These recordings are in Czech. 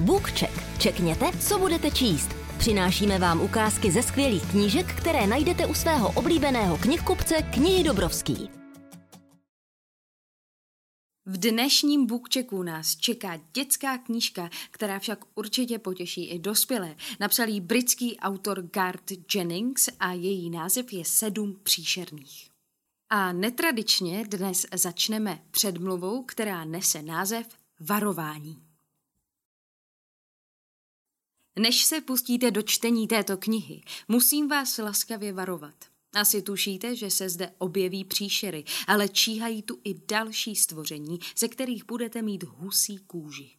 BookCheck. Čekněte, co budete číst. Přinášíme vám ukázky ze skvělých knížek, které najdete u svého oblíbeného knihkupce Knihy Dobrovský. V dnešním bookchecku nás čeká dětská knížka, která však určitě potěší i dospělé. Napsal ji britský autor Garth Jennings a její název je Sedm příšerných. A netradičně dnes začneme předmluvou, která nese název Varování. Než se pustíte do čtení této knihy, musím vás laskavě varovat. Asi tušíte, že se zde objeví příšery, ale číhají tu i další stvoření, ze kterých budete mít husí kůži.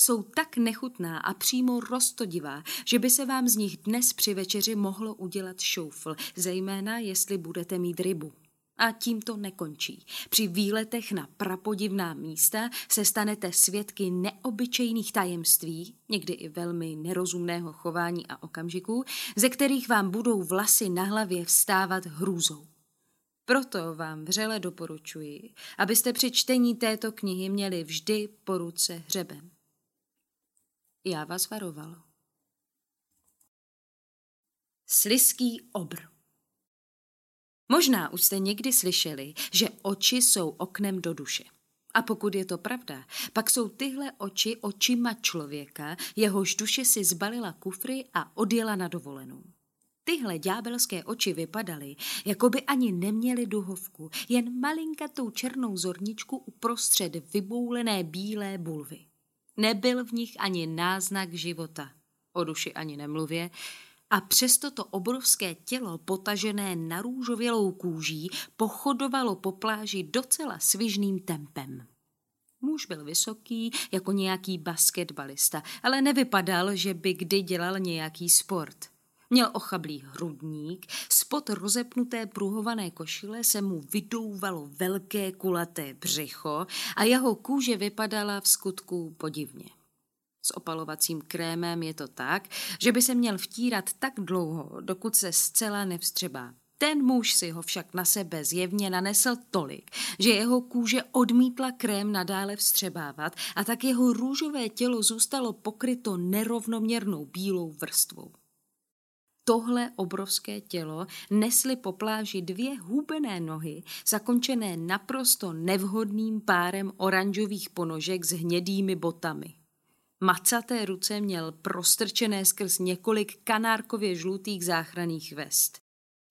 Jsou tak nechutná a přímo rostodivá, že by se vám z nich dnes při večeři mohlo udělat šoufl, zejména jestli budete mít rybu. A tím to nekončí. Při výletech na prapodivná místa se stanete svědky neobyčejných tajemství, někdy i velmi nerozumného chování a okamžiků, ze kterých vám budou vlasy na hlavě vstávat hrůzou. Proto vám vřele doporučuji, abyste při čtení této knihy měli vždy po ruce hřeben. Já vás varoval. Sliský obr. Možná už jste někdy slyšeli, že oči jsou oknem do duše. A pokud je to pravda, pak jsou tyhle oči očima člověka, jehož duše si zbalila kufry a odjela na dovolenou. Tyhle ďábelské oči vypadaly, jako by ani neměly duhovku, jen malinkatou černou zorničku uprostřed vyboulené bílé bulvy. Nebyl v nich ani náznak života, o duši ani nemluvě, a přesto to obrovské tělo, potažené narůžovělou kůží, pochodovalo po pláži docela svižným tempem. Muž byl vysoký, jako nějaký basketbalista, ale nevypadal, že by kdy dělal nějaký sport. Měl ochablý hrudník, spod rozepnuté pruhované košile se mu vydouvalo velké kulaté břicho a jeho kůže vypadala v skutku podivně. S opalovacím krémem je to tak, že by se měl vtírat tak dlouho, dokud se zcela nevstřebá. Ten muž si ho však na sebe zjevně nanesl tolik, že jeho kůže odmítla krém nadále vstřebávat a tak jeho růžové tělo zůstalo pokryto nerovnoměrnou bílou vrstvou. Tohle obrovské tělo nesly po pláži dvě hubené nohy, zakončené naprosto nevhodným párem oranžových ponožek s hnědými botami. Macaté ruce měl prostrčené skrz několik kanárkově žlutých záchranných vest.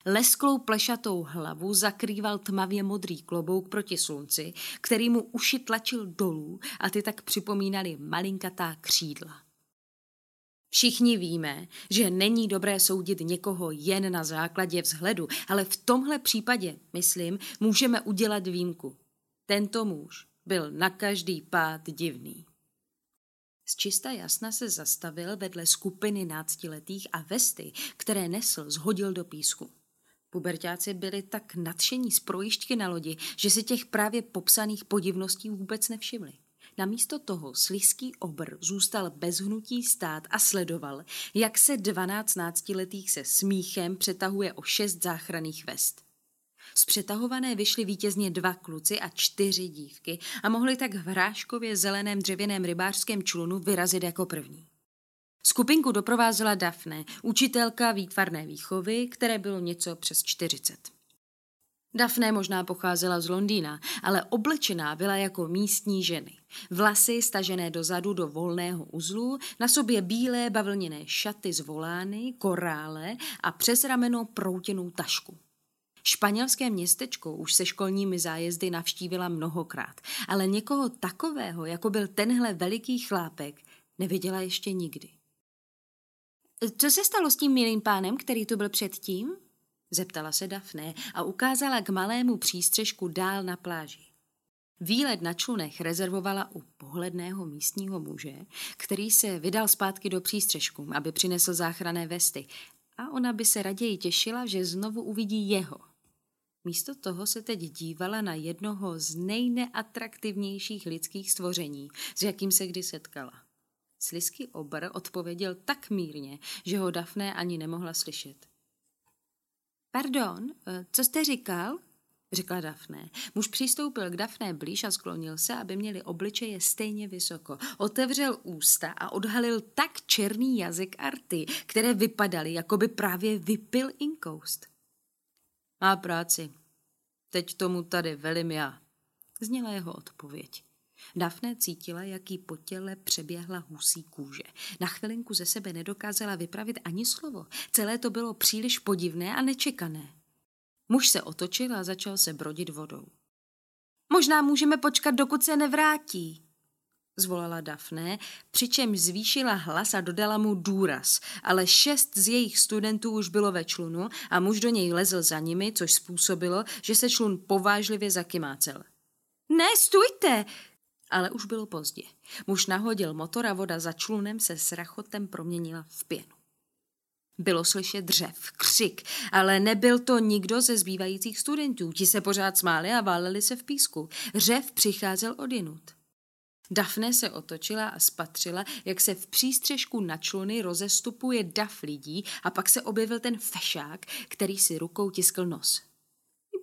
Lesklou plešatou hlavu zakrýval tmavě modrý klobouk proti slunci, který mu uši tlačil dolů a ty tak připomínaly malinkatá křídla. Všichni víme, že není dobré soudit někoho jen na základě vzhledu, ale v tomhle případě, myslím, můžeme udělat výjimku. Tento muž byl na každý pád divný. Z čista jasna se zastavil vedle skupiny náctiletých a vesty, které nesl, zhodil do písku. Pubertáci byli tak nadšení z projišťky na lodi, že si těch právě popsaných podivností vůbec nevšimli. Namísto toho slizký obr zůstal bez hnutí stát a sledoval, jak se dvanáct náctiletých se smíchem přetahuje o šest záchranných vest. Z přetahované vyšly vítězně dva kluci a čtyři dívky a mohli tak v hráškově zeleném dřevěném rybářském člunu vyrazit jako první. Skupinku doprovázela Dafne, učitelka výtvarné výchovy, které bylo něco přes 40. Dafne možná pocházela z Londýna, ale oblečená byla jako místní ženy. Vlasy stažené dozadu do volného uzlu, na sobě bílé bavlněné šaty z volány, korále a přes rameno proutěnou tašku. Španělské městečko už se školními zájezdy navštívila mnohokrát, ale někoho takového, jako byl tenhle veliký chlápek, neviděla ještě nikdy. Co se stalo s tím milým pánem, který tu byl předtím? Zeptala se Dafne a ukázala k malému přístřežku dál na pláži. Výlet na člunech rezervovala u pohledného místního muže, který se vydal zpátky do přístřežku, aby přinesl záchranné vesty a ona by se raději těšila, že znovu uvidí jeho. Místo toho se teď dívala na jednoho z nejneatraktivnějších lidských stvoření, s jakým se kdy setkala. Slisky obr odpověděl tak mírně, že ho Dafne ani nemohla slyšet. Pardon, eh, co jste říkal? řekla Dafne. Muž přistoupil k Dafne blíž a sklonil se, aby měli obličeje stejně vysoko. Otevřel ústa a odhalil tak černý jazyk arty, které vypadaly, jako by právě vypil inkoust. Má práci. Teď tomu tady velím já, zněla jeho odpověď. Dafne cítila, jak jí po těle přeběhla husí kůže. Na chvilinku ze sebe nedokázala vypravit ani slovo. Celé to bylo příliš podivné a nečekané. Muž se otočil a začal se brodit vodou. Možná můžeme počkat, dokud se nevrátí, zvolala Dafne, přičemž zvýšila hlas a dodala mu důraz, ale šest z jejich studentů už bylo ve člunu a muž do něj lezl za nimi, což způsobilo, že se člun povážlivě zakymácel. Ne, stůjte, ale už bylo pozdě. Muž nahodil motor a voda za člunem se s rachotem proměnila v pěnu. Bylo slyšet dřev, křik, ale nebyl to nikdo ze zbývajících studentů. Ti se pořád smáli a váleli se v písku. Řev přicházel odinut. Dafne se otočila a spatřila, jak se v přístřežku na čluny rozestupuje dav lidí a pak se objevil ten fešák, který si rukou tiskl nos.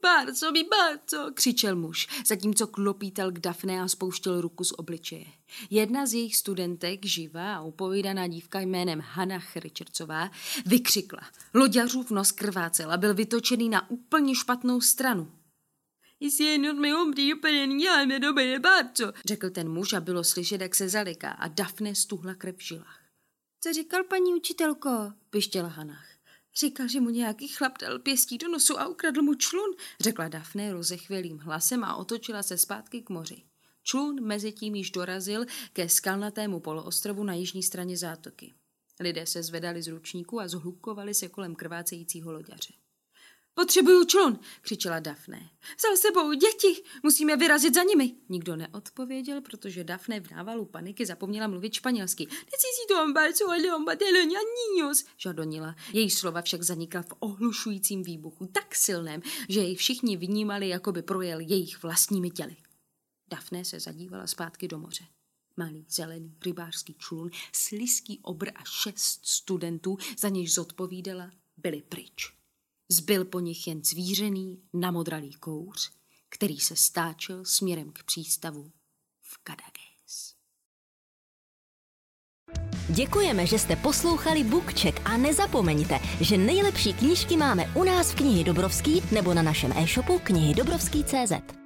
Bardzo, mi bardzo, křičel muž, zatímco klopítal k Dafne a spouštěl ruku z obličeje. Jedna z jejich studentek, živá a upovídaná dívka jménem Hanna Richardsová, vykřikla. Loďařův nos krvácel a byl vytočený na úplně špatnou stranu. Jestli jenom mi umří úplně děláme dobré bardzo, řekl ten muž a bylo slyšet, jak se zaliká a Dafne stuhla krev v žilách. Co říkal paní učitelko? pištěla Hanach. Říkal, že mu nějaký chlap dal pěstí do nosu a ukradl mu člun, řekla Dafne rozechvělým hlasem a otočila se zpátky k moři. Člun mezi tím již dorazil ke skalnatému poloostrovu na jižní straně zátoky. Lidé se zvedali z ručníků a zhlukovali se kolem krvácejícího loďaře. Potřebuju člun, křičela Dafne. Vzal sebou děti, musíme vyrazit za nimi. Nikdo neodpověděl, protože Dafne v návalu paniky zapomněla mluvit španělsky. Necesito un balso a leon batelonia niños, žadonila. Její slova však zanikla v ohlušujícím výbuchu, tak silném, že jej všichni vnímali, jako by projel jejich vlastními těly. Dafne se zadívala zpátky do moře. Malý zelený rybářský člun, sliský obr a šest studentů, za něž zodpovídala, byli pryč. Zbyl po nich jen zvířený, namodralý kouř, který se stáčel směrem k přístavu v Kadages. Děkujeme, že jste poslouchali Bookcheck a nezapomeňte, že nejlepší knížky máme u nás v knihy Dobrovský nebo na našem e-shopu knihy Dobrovský.cz.